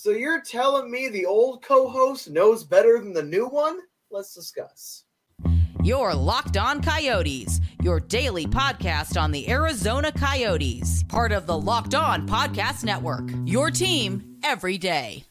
So you're telling me the old co-host knows better than the new one? Let's discuss. Your Locked On Coyotes, your daily podcast on the Arizona Coyotes, part of the Locked On Podcast Network. Your team every day.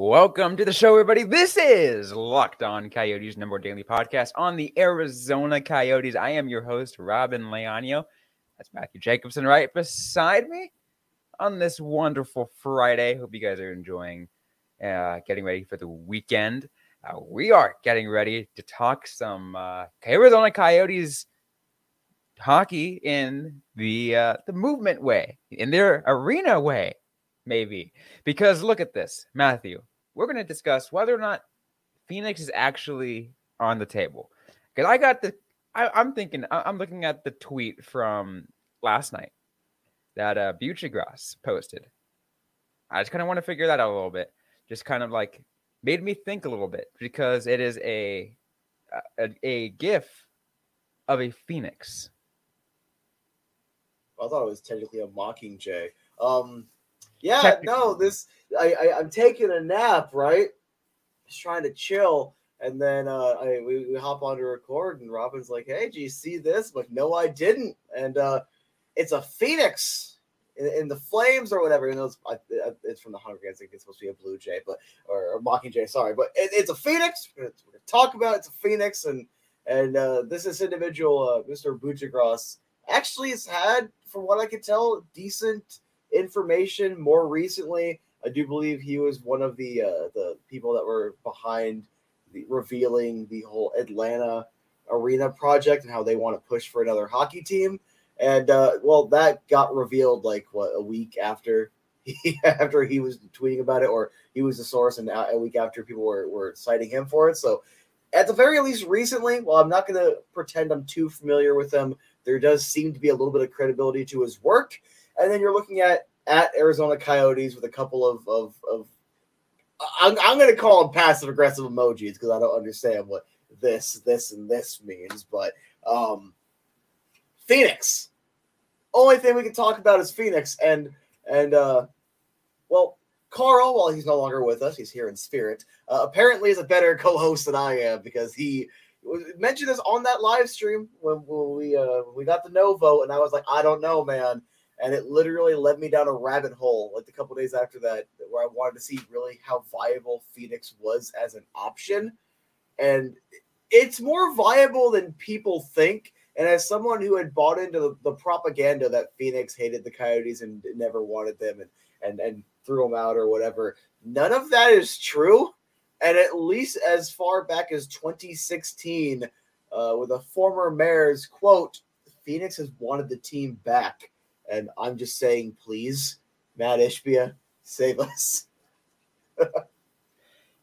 Welcome to the show, everybody. This is Locked On Coyotes, number one daily podcast on the Arizona Coyotes. I am your host, Robyn Leaño. That's Matthew Jacobson right beside me on this wonderful Friday. Hope you guys are enjoying uh, getting ready for the weekend. Uh, we are getting ready to talk some uh, Arizona Coyotes hockey in the uh, the movement way, in their arena way maybe. Because look at this, Matthew. We're going to discuss whether or not Phoenix is actually on the table. Because I got the, I, am thinking, I'm looking at the tweet from last night that uh, Buccigross posted. I just kind of want to figure that out a little bit. Just kind of like made me think a little bit because it is a a, a gif of a phoenix. I thought it was technically a mockingjay. Um, yeah, no, this I, I am taking a nap, right? Just trying to chill, and then uh, I we, we hop on to record, and Robyn's like, "Hey, do you see this?" I'm like, "No, I didn't," and uh, it's a phoenix in, in the flames or whatever. And it's, it's from the Hunger Games. I think it's supposed to be a blue jay, but or, or mockingjay. Sorry, but it, it's a phoenix. We're gonna, we're gonna, talk about it. it's a phoenix, and and uh, this is individual, uh, Mr. Buccigross, actually has had, from what I can tell, decent information more recently. I do believe he was one of the uh, the people that were behind the, revealing the whole Atlanta arena project and how they want to push for another hockey team. And uh, well, that got revealed like what a week after he after he was tweeting about it, or he was the source, and a week after people were were citing him for it. So at the very least, recently, well, I'm not going to pretend I'm too familiar with him. There does seem to be a little bit of credibility to his work and then you're looking at at Arizona Coyotes with a couple of of, of I'm, I'm going to call them passive aggressive emojis because I don't understand what this this and this means, but um, Phoenix. Only thing we can talk about is Phoenix, and and uh, well, Carl, while he's no longer with us, he's here in spirit. Uh, apparently, is a better co-host than I am because he mentioned this on that live stream when, when we uh, we got the no vote, and I was like, I don't know, man and it literally led me down a rabbit hole like a couple days after that where i wanted to see really how viable phoenix was as an option. And it's more viable than people think. And as someone who had bought into the, the propaganda that phoenix hated the coyotes and never wanted them and and and threw them out or whatever none of that is true. And at least as far back as 2016 uh, with a former mayor's quote phoenix has wanted the team back and I'm just saying, please, Matt Ishbia, save us.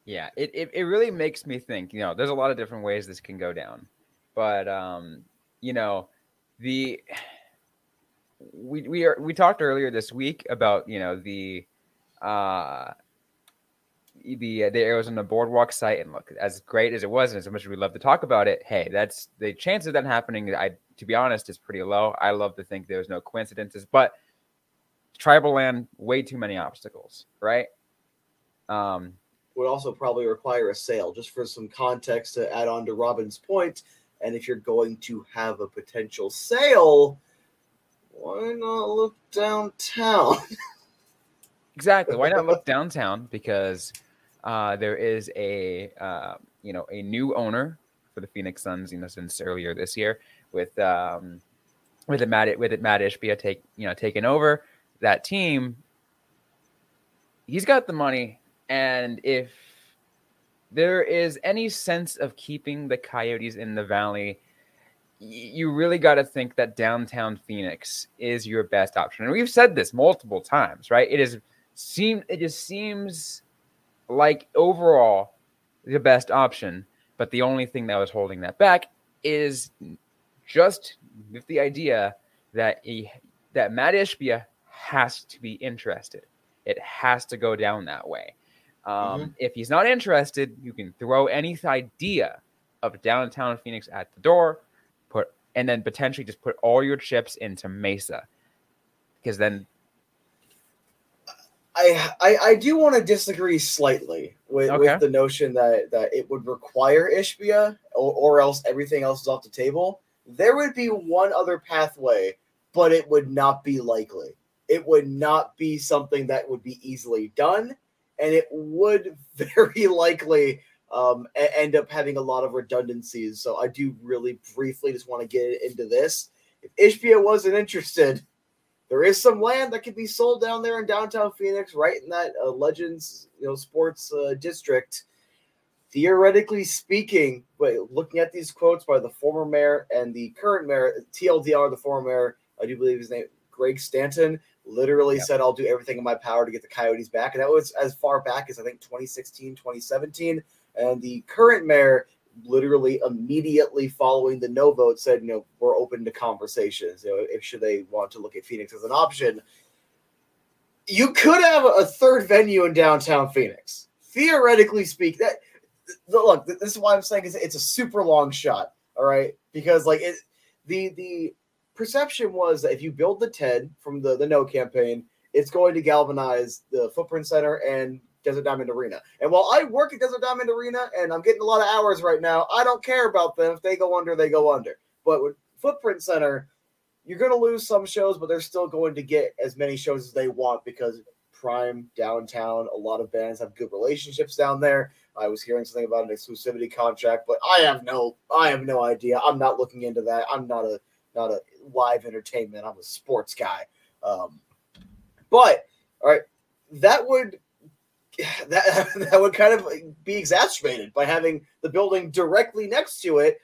yeah, it, it, it really makes me think, you know, there's a lot of different ways this can go down. But um, you know, the we we are we talked earlier this week about, you know, the uh the the Arizona Boardwalk site, and look, as great as it was, and as much as we love to talk about it, hey, that's the chance of that happening. I, to be honest, is pretty low. I love to think there's no coincidences, but tribal land, way too many obstacles, right? Um, would also probably require a sale, just for some context to add on to Robyn's point. And if you're going to have a potential sale, why not look downtown? exactly. Why not look downtown? Because uh, there is a uh, you know a new owner for the Phoenix Suns, you know, since earlier this year with um, with it Matt with it Matt Ishbia take you know taking over that team. He's got the money, and if there is any sense of keeping the Coyotes in the Valley, you really got to think that downtown Phoenix is your best option. And we've said this multiple times, right? It is seem it just seems like overall the best option. But the only thing that was holding that back is just with the idea that he, that Matt Ishbia has to be interested. It has to go down that way. Um, mm-hmm. If he's not interested, you can throw any idea of downtown Phoenix at the door, put and then potentially just put all your chips into Mesa, because then. I, I, I do want to disagree slightly with, okay. with the notion that, that it would require Ishbia or, or else everything else is off the table. There would be one other pathway, but it would not be likely. It would not be something that would be easily done and it would very likely um, end up having a lot of redundancies. So I do really briefly just want to get into this. If Ishbia wasn't interested, there is some land that could be sold down there in downtown Phoenix, right in that uh, Legends, you know, sports uh, district. Theoretically speaking, but looking at these quotes by the former mayor and the current mayor, TLDR, the former mayor, I do believe his name, Greg Stanton, literally said, I'll do everything in my power to get the Coyotes back. And that was as far back as I think 2016, 2017. And the current mayor literally immediately following the no vote said, you know, we're open to conversations. You know, if should they want to look at Phoenix as an option. You could have a third venue in downtown Phoenix. Theoretically speak, that look, this is why I'm saying it's a super long shot. All right. Because like it the the perception was that if you build the TED from the, the no campaign, it's going to galvanize the Footprint Center and Desert Diamond Arena. And while I work at Desert Diamond Arena and I'm getting a lot of hours right now, I don't care about them. If they go under, they go under. But with Footprint Center, you're going to lose some shows, but they're still going to get as many shows as they want because prime downtown. A lot of bands have good relationships down there. I was hearing something about an exclusivity contract, but I have no, I have no idea. I'm not looking into that. I'm not a, not a live entertainment. I'm a sports guy. Um, but all right, that would that that would kind of be exacerbated by having the building directly next to it.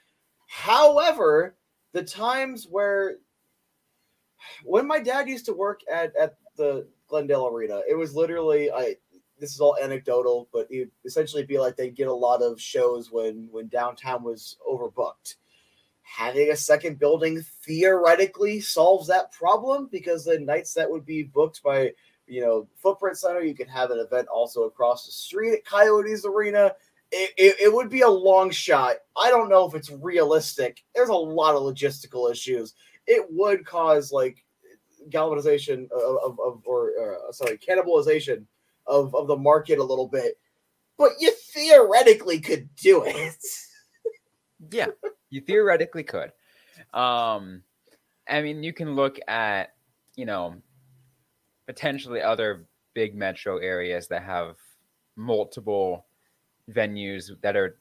However, the times where when my dad used to work at at the Glendale Arena, it was literally I this is all anecdotal, but it essentially be like they'd get a lot of shows when when downtown was overbooked. Having a second building theoretically solves that problem because the nights that would be booked by you know footprint center you could have an event also across the street at coyotes arena. It, it, it, would be a long shot. I don't know if it's realistic. There's a lot of logistical issues. It would cause like galvanization of, of, of or uh, sorry cannibalization of, of the market a little bit but you theoretically could do it yeah you theoretically could. Um, I mean, you can look at, you know, potentially other big metro areas that have multiple venues that are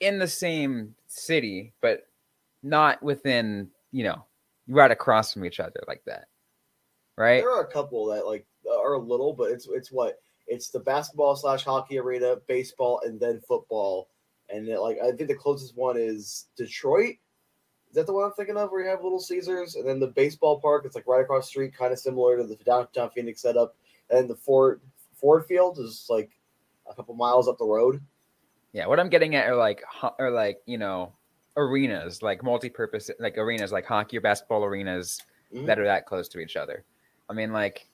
in the same city, but not within, you know, right across from each other like that. Right? There are a couple that like are little, but it's it's what it's the basketball slash hockey arena, baseball, and then football and it, like I think the closest one is Detroit. Is that the one I'm thinking of where you have Little Caesars? And then the baseball park, it's like right across the street, kind of similar to the downtown Phoenix setup. And the Ford Ford Field is like a couple miles up the road. Yeah, what I'm getting at are like are like, you know, arenas, like multi-purpose like arenas like hockey or basketball arenas mm-hmm. that are that close to each other. I mean like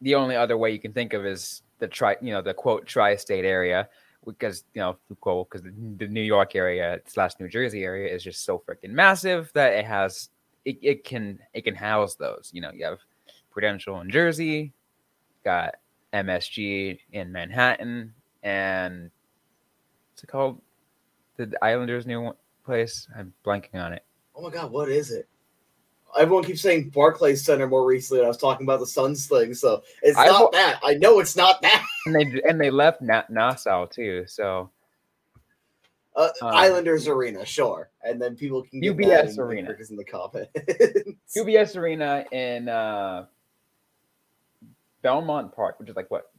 the only other way you can think of is the tri you know, the quote tri-state area because you know Foucault, because the, the, New York area slash New Jersey area is just so freaking massive that it has it, it can it can house those. You know, you have Prudential in Jersey, got MSG in Manhattan, and what's it called? The Islanders' new place. I'm blanking on it. Oh my god, what is it? Everyone keeps saying Barclays Center more recently. I was talking about the Suns thing, so it's I not that. I know it's not that. And they and they left Na- Nassau too. So uh, um, Islanders Arena, sure, and then people can get UBS Arena in the comment. UBS Arena in uh, Belmont Park, which is like what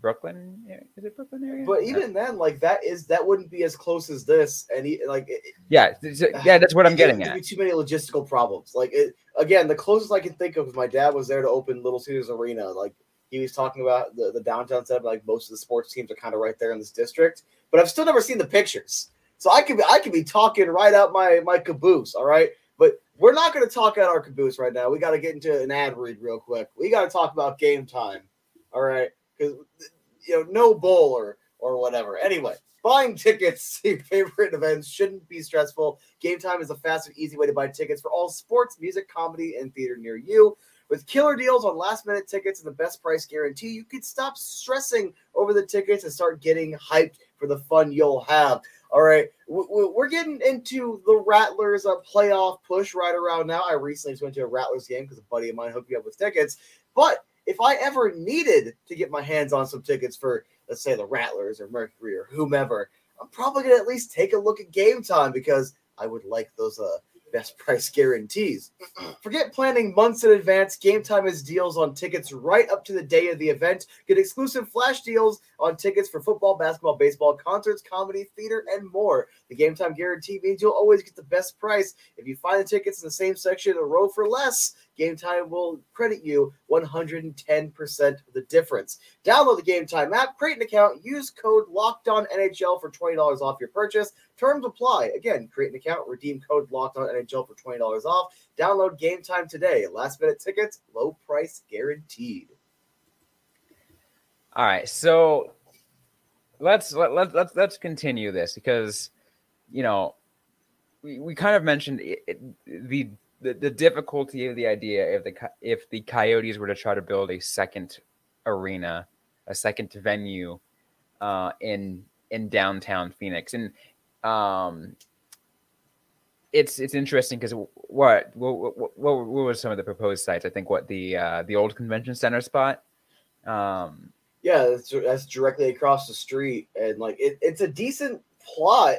Brooklyn? Is it Brooklyn area? But even then, like that is that wouldn't be as close as this, and he, like yeah, yeah, that's what I'm getting at. Too many logistical problems. Like it, again, the closest I can think of is my dad was there to open Little Caesars Arena. Like he was talking about the, the downtown setup. Like most of the sports teams are kind of right there in this district, but I've still never seen the pictures. So I could be I could be talking right out my my caboose. All right, But we're not going to talk at our caboose right now. We got to get into an ad read real quick. We got to talk about game time. All right, because you know, no bowl or or whatever. Anyway, buying tickets to your favorite events shouldn't be stressful. Game time is a fast and easy way to buy tickets for all sports, music, comedy, and theater near you. With killer deals on last minute tickets and the best price guarantee, you can stop stressing over the tickets and start getting hyped for the fun you'll have. All right, we're getting into the Rattlers playoff push right around now. I recently just went to a Rattlers game because a buddy of mine hooked me up with tickets. But if I ever needed to get my hands on some tickets for, let's say, the Rattlers or Mercury or whomever, I'm probably gonna at least take a look at game time because I would like those uh, best price guarantees. Forget planning months in advance. Game Time has deals on tickets right up to the day of the event. Get exclusive flash deals on tickets for football, basketball, baseball, concerts, comedy, theater, and more. The Game Time guarantee means you'll always get the best price. If you find the tickets in the same section in a row for less, Game Time will credit you 110% of the difference. Download the Game Time app, create an account, use code Locked On NHL for $20 off your purchase. Terms apply. Again, create an account, redeem code Locked On NHL for $20 off. Download Game Time today. Last minute tickets, low price guaranteed. All right, so let's let, let, let's let's continue this because you know we, we kind of mentioned it, it, the the, the difficulty of the idea if the if the Coyotes were to try to build a second arena, a second venue uh, in in downtown Phoenix, and um, it's it's interesting because what what, what what were some of the proposed sites? I think what the uh, the old convention center spot. Um, yeah, that's, that's directly across the street, and like it, it's a decent plot.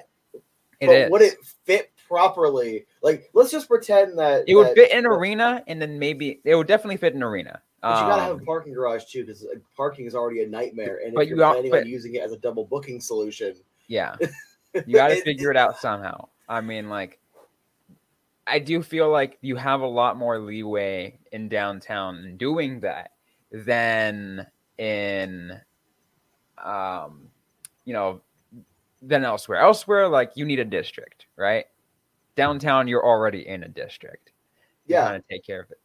It but is. would it fit properly. Like, let's just pretend that it would that, fit in arena, and then maybe it would definitely fit in arena. But you gotta have a um, parking garage too, because parking is already a nightmare. And if you're you planning but, on using it as a double booking solution, yeah, you got to figure it out somehow. I mean, like, I do feel like you have a lot more leeway in downtown doing that than in, um, you know, than elsewhere. Elsewhere, like you need a district, right? Downtown, you're already in a district. You yeah, of take care of it.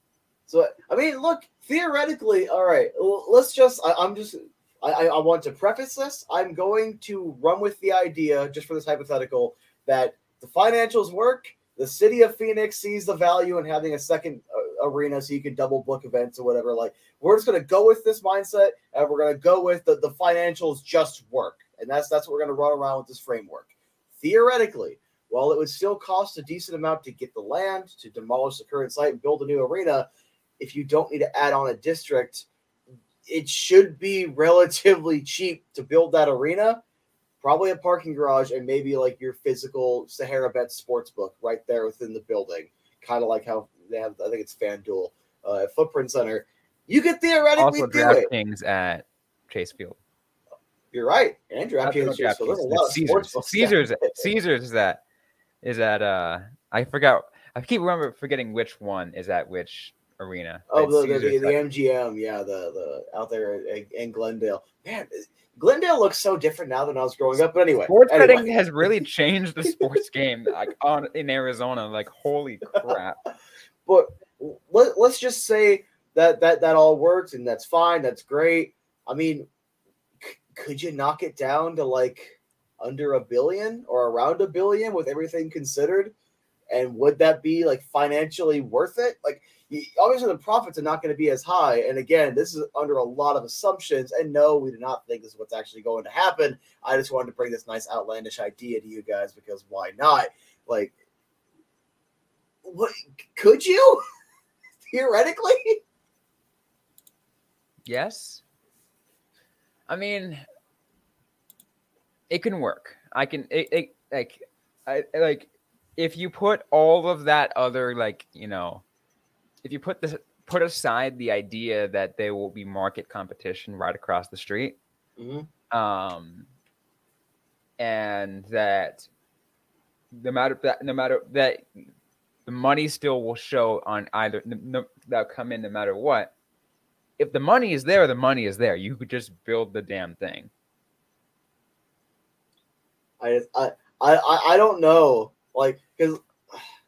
So I mean, look, theoretically, all right. Let's just. I, am just. I, I want to preface this. I'm going to run with the idea, just for this hypothetical, that the financials work. The city of Phoenix sees the value in having a second uh, arena so you can double book events or whatever. Like, we're just going to go with this mindset, and we're going to go with the, the financials just work and that's that's what we're going to run around with this framework. Theoretically, while it would still cost a decent amount to get the land, to demolish the current site and build a new arena, if you don't need to add on a district, it should be relatively cheap to build that arena. Probably a parking garage and maybe like your physical Sahara Bet sports book right there within the building. Kind of like how they have, I think it's FanDuel uh, at Footprint Center. You could theoretically also do it. Things at Chase Field. You're right. and draft Andrew Hopkins. There's a lot of Caesars. Caesars. Caesars is that is that uh I forgot I keep remember forgetting which one is at which arena. Oh, the, the, the, the, MGM, yeah, the the out there in, in, Glendale. Man, Glendale looks so different now than I was growing up. But anyway, sports anyway. betting has really changed the sports game like on in Arizona. Like holy crap! but let, let's just say that that that all works and that's fine. That's great. I mean, could you knock it down to like under a billion or around a billion with everything considered? And would that be like financially worth it? Like, obviously, the profits are not going to be as high. And again, this is under a lot of assumptions. And no, we do not think this is what's actually going to happen. I just wanted to bring this nice outlandish idea to you guys because why not? Like, what could you theoretically? Yes. I mean, it can work. I can it, it like I like if you put all of that other like you know, if you put this put aside the idea that there will be market competition right across the street, mm-hmm. um, and that no matter that no matter that the money still will show on either no, that'll come in no matter what if the money is there, the money is there. You could just build the damn thing. I I I I don't know, like because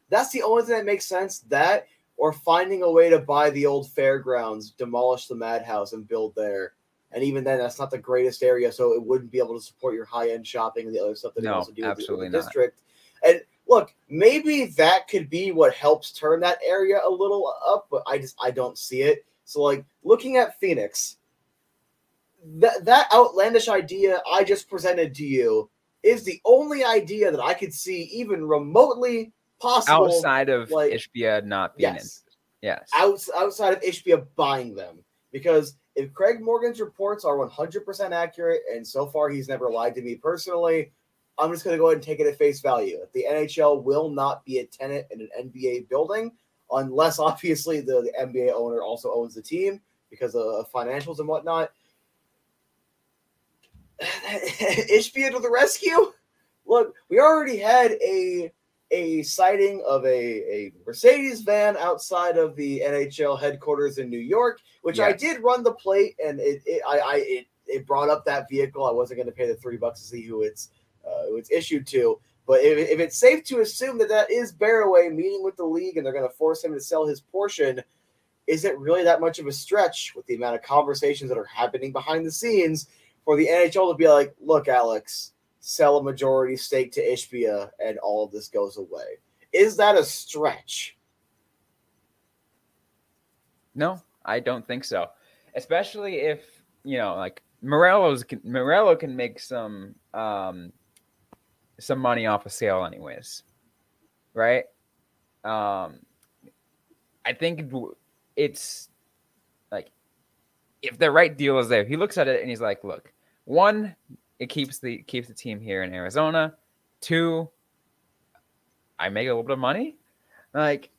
That's the only thing that makes sense. That or finding a way to buy the old fairgrounds, demolish the madhouse, and build there. And even then, that's not the greatest area, so it wouldn't be able to support your high end shopping and the other stuff that no, it to do with the, not. district. And look, maybe that could be what helps turn that area a little up, but I just I don't see it. So like looking at Phoenix, that that outlandish idea I just presented to you is the only idea that I could see even remotely possible outside of like- Ishbia not being yes, in. Yes. outs, outside of Ishbia buying them. Because if Craig Morgan's reports are 100% accurate, and so far he's never lied to me personally, I'm just going to go ahead and take it at face value. The NHL will not be a tenant in an NBA building unless, obviously, the, the NBA owner also owns the team because of financials and whatnot. Ishbia to the rescue. Look, we already had a a sighting of a, a Mercedes van outside of the NHL headquarters in New York, which I did run the plate and it, it I, I it, it brought up that vehicle. I wasn't going to pay the three bucks to see who it's uh, who it's issued to. But if, if it's safe to assume that that is Barroway meeting with the league and they're going to force him to sell his portion, is it really that much of a stretch with the amount of conversations that are happening behind the scenes for the NHL to be like, look, Alex, sell a majority stake to Ishbia and all of this goes away? Is that a stretch? No, I don't think so. Especially if you know, like Meruelo's Meruelo can make some um some money off a sale, anyways, right? Um, I think it's if the right deal is there, he looks at it and he's like, "Look, one, it keeps the keeps the team here in Arizona. Two, I make a little bit of money. Like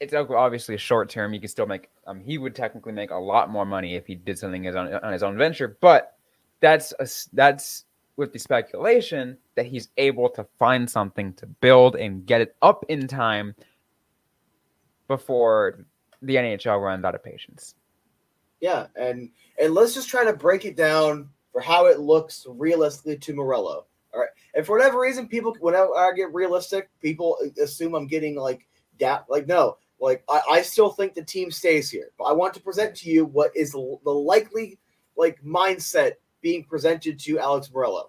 it's ob- obviously short term. You can still make. Um, he would technically make a lot more money if he did something his own, on his own venture. But that's a, that's with the speculation that he's able to find something to build and get it up in time before the NHL runs out of patience. Yeah, and and let's just try to break it down for how it looks realistically to Meruelo. All right, and for whatever reason, people whenever I get realistic, people assume I'm getting like da- like no, like I, I still think the team stays here, but I want to present to you what is the likely like mindset being presented to Alex Meruelo.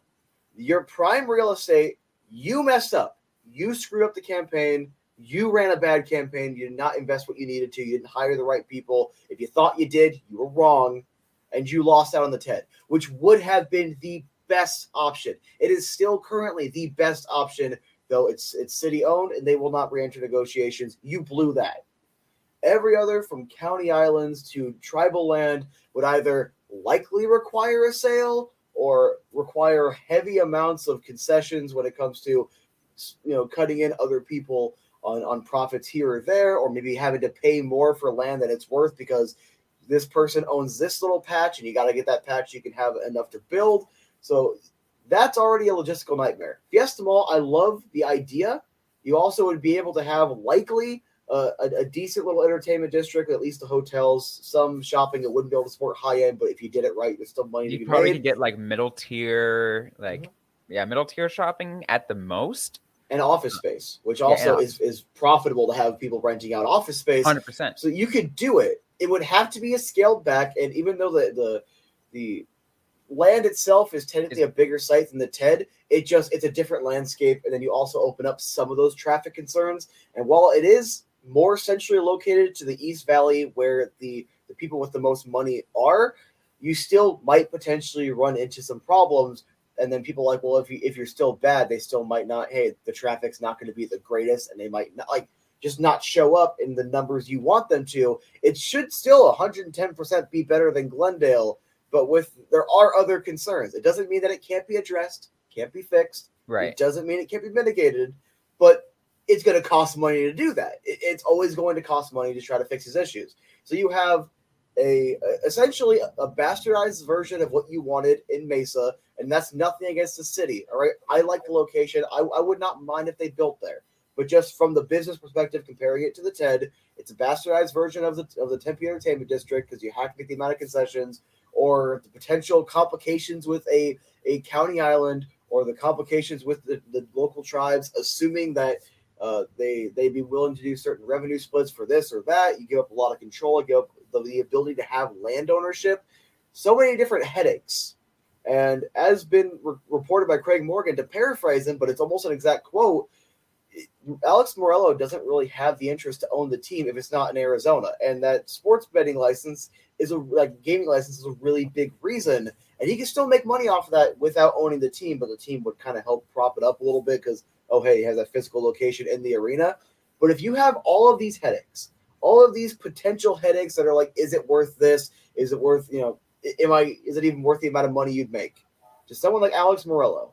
Your prime real estate, you messed up, you screwed up the campaign. You ran a bad campaign. You did not invest what you needed to. You didn't hire the right people. If you thought you did, you were wrong, and you lost out on the TED, which would have been the best option. It is still currently the best option, though it's it's city owned and they will not re-enter negotiations. You blew that. Every other from county islands to tribal land would either likely require a sale or require heavy amounts of concessions when it comes to you know cutting in other people on, on profits here or there, or maybe having to pay more for land than it's worth because this person owns this little patch and you got to get that patch you can have enough to build. So that's already a logistical nightmare. Fiesta Mall, I love the idea. You also would be able to have likely uh, a, a decent little entertainment district, at least the hotels, some shopping that wouldn't be able to support high end, but if you did it right, there's still money to You be probably made. could get like middle tier, like Mhm. yeah, middle tier shopping at the most. And office space, which also and is, is profitable to have people renting out office space. Hundred percent. So you could do it. It would have to be a scaled back, and even though the the the land itself is technically a bigger site than the TED, it just it's a different landscape, and then you also open up some of those traffic concerns. And while it is more centrally located to the East Valley, where the the people with the most money are, you still might potentially run into some problems. And then people are like, well, if you if you're still bad, they still might not. Hey, the traffic's not going to be the greatest, and they might not like just not show up in the numbers you want them to. It should still 110% be better than Glendale, but with there are other concerns. It doesn't mean that it can't be addressed, can't be fixed. Right. It doesn't mean it can't be mitigated, but it's going to cost money to do that. It- it's always going to cost money to try to fix these issues. So you have a essentially a bastardized version of what you wanted in Mesa, and that's nothing against the city. All right, I like the location. I, I would not mind if they built there, but just from the business perspective, comparing it to the TED, it's a bastardized version of the of the Tempe Entertainment District because you have to get the amount of concessions or the potential complications with a a county island or the complications with the, the local tribes, assuming that uh, they they'd be willing to do certain revenue splits for this or that. You give up a lot of control. You give up the, the ability to have land ownership. So many different headaches. And as been re- reported by Craig Morgan, to paraphrase him, but it's almost an exact quote. Alex Meruelo doesn't really have the interest to own the team if it's not in Arizona, and that sports betting license is a like gaming license is a really big reason, and he can still make money off of that without owning the team, but the team would kind of help prop it up a little bit because oh hey, he has a physical location in the arena. But if you have all of these headaches, all of these potential headaches that are like, is it worth this? Is it worth you know? Am I? Is it even worth the amount of money you'd make? To someone like Alex Meruelo.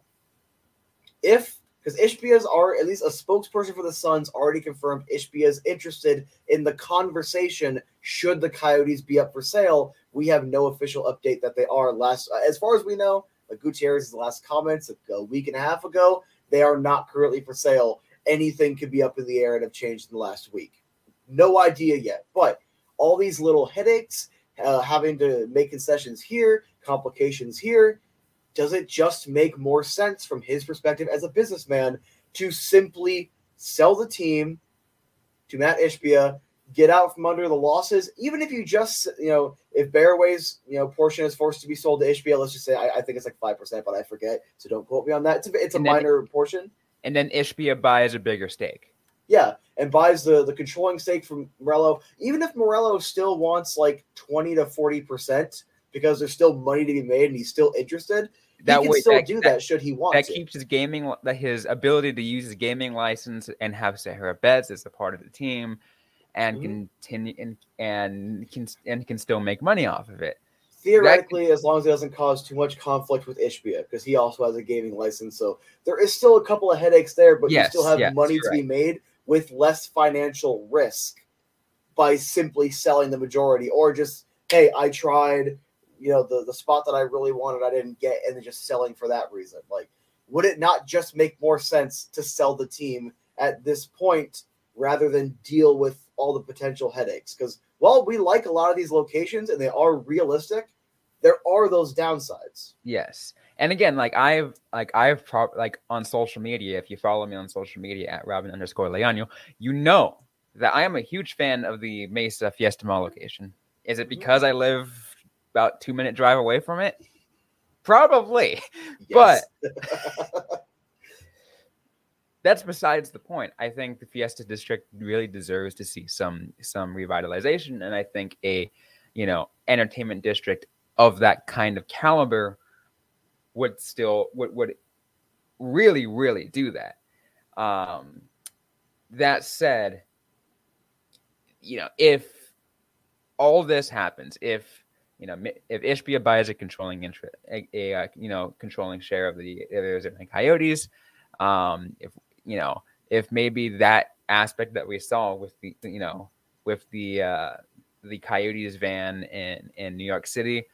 If because Ishbia's are at least a spokesperson for the Suns already confirmed Ishbia's interested in the conversation should the Coyotes be up for sale. We have no official update that they are. Last, uh, as far as we know, like Gutierrez's last comments a week and a half ago, they are not currently for sale. Anything could be up in the air and have changed in the last week. No idea yet, but all these little headaches, uh, having to make concessions here, complications here, does it just make more sense from his perspective as a businessman to simply sell the team to Matt Ishbia, get out from under the losses, even if you just, you know, if Barroway's, you know, portion is forced to be sold to Ishbia, let's just say, I, I think it's like 5%, but I forget. So don't quote me on that. It's a, it's a minor then, portion. And then Ishbia buys a bigger stake. Yeah, and buys the, the controlling stake from Meruelo. Even if Meruelo still wants like 20 to 40% because there's still money to be made and he's still interested – that he can way, still that, do that, that, should he want. That to. keeps his gaming, that his ability to use his gaming license and have Sahara Betts as a part of the team, and mm-hmm. continue and and can and can still make money off of it. Theoretically, that, as long as it doesn't cause too much conflict with Ishbia, because he also has a gaming license, so there is still a couple of headaches there, but yes, you still have yes, money to right. be made with less financial risk by simply selling the majority, or just hey, I tried you know the the spot that I really wanted I didn't get and then just selling for that reason. Like would it not just make more sense to sell the team at this point rather than deal with all the potential headaches? Because while we like a lot of these locations and they are realistic, there are those downsides. Yes. And again, like I've like I've pro- like on social media, if you follow me on social media at Robyn underscore Leano, you know that I am a huge fan of the Mesa Fiesta Mall location. Is it because I live about two minute drive away from it? Probably. Yes. But that's besides the point. I think the Fiesta District really deserves to see some some revitalization, and I think a you know entertainment district of that kind of caliber would still would would really really do that. Um, that said, you know if all this happens, if you know, if Ishbia buys a controlling interest, a, a, uh, you know controlling share of the Arizona Coyotes, um, if you know, if maybe that aspect that we saw with the you know with the uh, the Coyotes van in in New York City,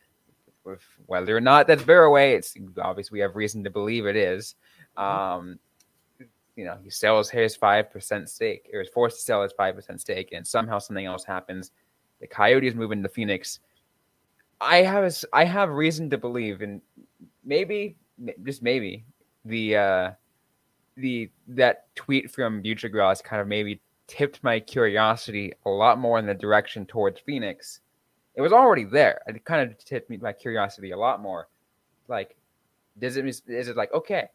with whether or not that's Barroway, it's obvious we have reason to believe it is. Mm-hmm. Um, you know, he sells his five percent stake, or is forced to sell his five percent stake, and somehow something else happens. The Coyotes move into Phoenix I have a, I have reason to believe, and maybe just maybe the uh, the that tweet from Buccigross kind of maybe tipped my curiosity a lot more in the direction towards Phoenix. It was already there. It kind of tipped me my curiosity a lot more. Like, does it is it like okay?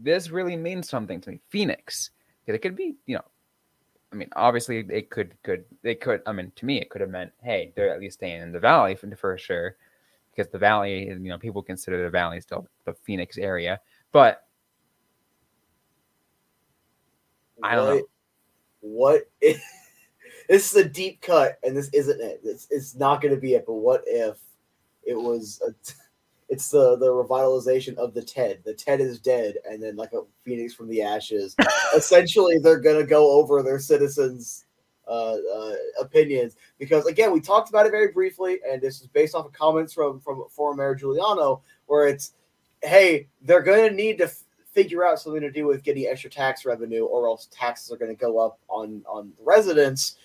This really means something to me, Phoenix. Because it could be, you know, I mean, obviously it could could they could. I mean, to me, it could have meant, hey, they're at least staying in the valley for, for sure, because the valley, you know, people consider the valley still the Phoenix area. But I don't what, know. What if, this is a deep cut, and this isn't it. It's it's not going to be it. But what if it was a it's the the revitalization of the Ted. The Ted is dead, and then like a phoenix from the ashes. Essentially, they're gonna go over their citizens' uh, uh, opinions because again, we talked about it very briefly, and this is based off of comments from from former Mayor Giuliano, where it's, hey, they're gonna need to f- figure out something to do with getting extra tax revenue, or else taxes are gonna go up on on the residents.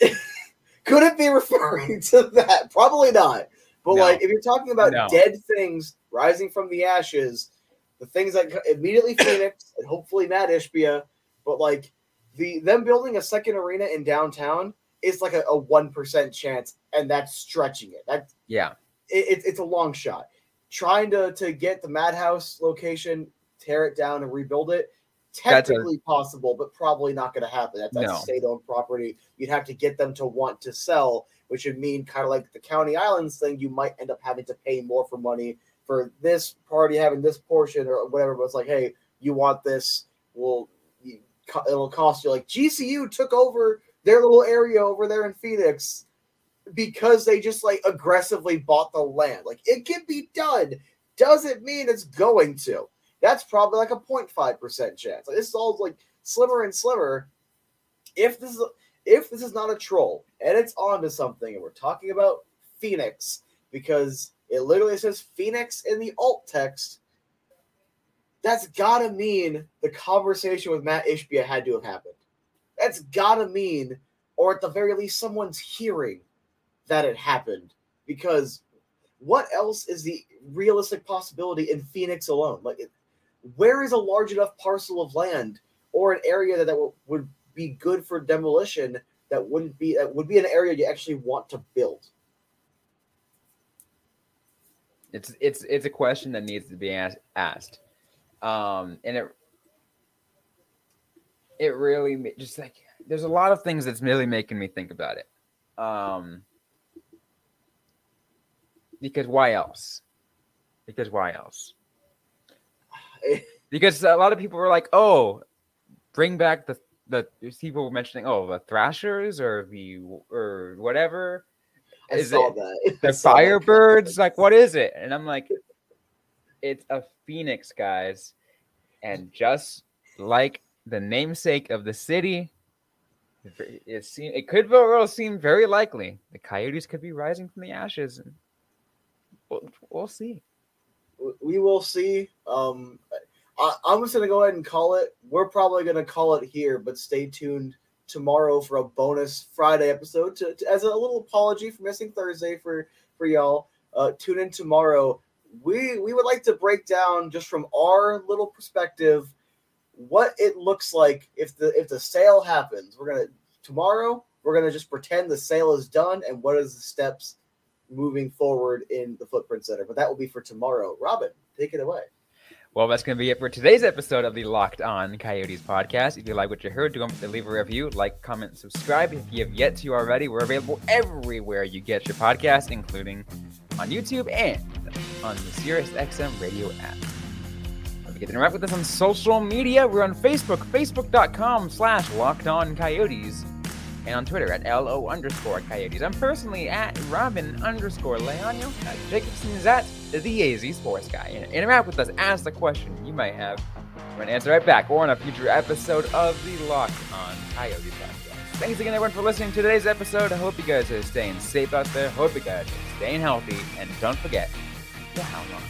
Could it be referring to that? Probably not. But no. like, if you're talking about no. dead things rising from the ashes, the things that immediately Phoenix and hopefully Matt Ishbia, but like the them building a second arena in downtown is like a one percent chance, and that's stretching it. That yeah, it, it's a long shot. Trying to to get the Madhouse location, tear it down and rebuild it, technically a, possible, but probably not going to happen. That's, that's no. state-owned property. You'd have to get them to want to sell, which would mean kind of like the County Islands thing. You might end up having to pay more for money for this party having this portion or whatever. But it's like, hey, you want this? Well, it'll cost you. Like GCU took over their little area over there in Phoenix because they just like aggressively bought the land. Like it can be done. Doesn't mean it's going to. That's probably like a 0.5% chance. Like, this is all like slimmer and slimmer. If this is if this is not a troll and it's onto something, and we're talking about Phoenix because it literally says Phoenix in the alt text, that's gotta mean the conversation with Matt Ishbia had to have happened. That's gotta mean, or at the very least, someone's hearing that it happened. Because what else is the realistic possibility in Phoenix alone? Like, where is a large enough parcel of land or an area that, that would be good for demolition that wouldn't be that would be an area you actually want to build? It's it's it's a question that needs to be asked. asked. Um, and it it really just like there's a lot of things that's really making me think about it. Um, because why else? Because why else? because a lot of people were like, "Oh, bring back the the people were mentioning, oh, the Thrashers or the or whatever." I is saw it that. the Firebirds? Like, what is it? And I'm like, it's a phoenix, guys, and just like the namesake of the city, it, seem, it could well seem very likely the Coyotes could be rising from the ashes, and we'll, we'll see we will see. Um, I, am just gonna go ahead and call it. We're probably gonna call it here, but stay tuned tomorrow for a bonus Friday episode. To, to as a little apology for missing Thursday for for y'all. Uh, tune in tomorrow. We we would like to break down just from our little perspective what it looks like if the if the sale happens. We're gonna tomorrow. We're gonna just pretend the sale is done and what is the steps moving forward in the Footprint Center. But that will be for tomorrow. Robyn, take it away. Well, that's going to be it for today's episode of the Locked On Coyotes podcast. If you like what you heard, don't forget to leave a review, like, comment, subscribe. If you have yet to already, we're available everywhere you get your podcast, including on YouTube and on the SiriusXM radio app. Don't forget to interact with us on social media. We're on Facebook, facebook.com slash Locked On Coyotes and on Twitter at LO underscore coyotes. I'm personally at Robyn underscore Leaño. Jacobson is at the AZ Sports Guy. Interact with us, ask the question you might have. We're going to answer right back or on a future episode of the Locked on Coyotes podcast. Thanks again, everyone, for listening to today's episode. I hope you guys are staying safe out there. Hope you guys are staying healthy. And don't forget to how long.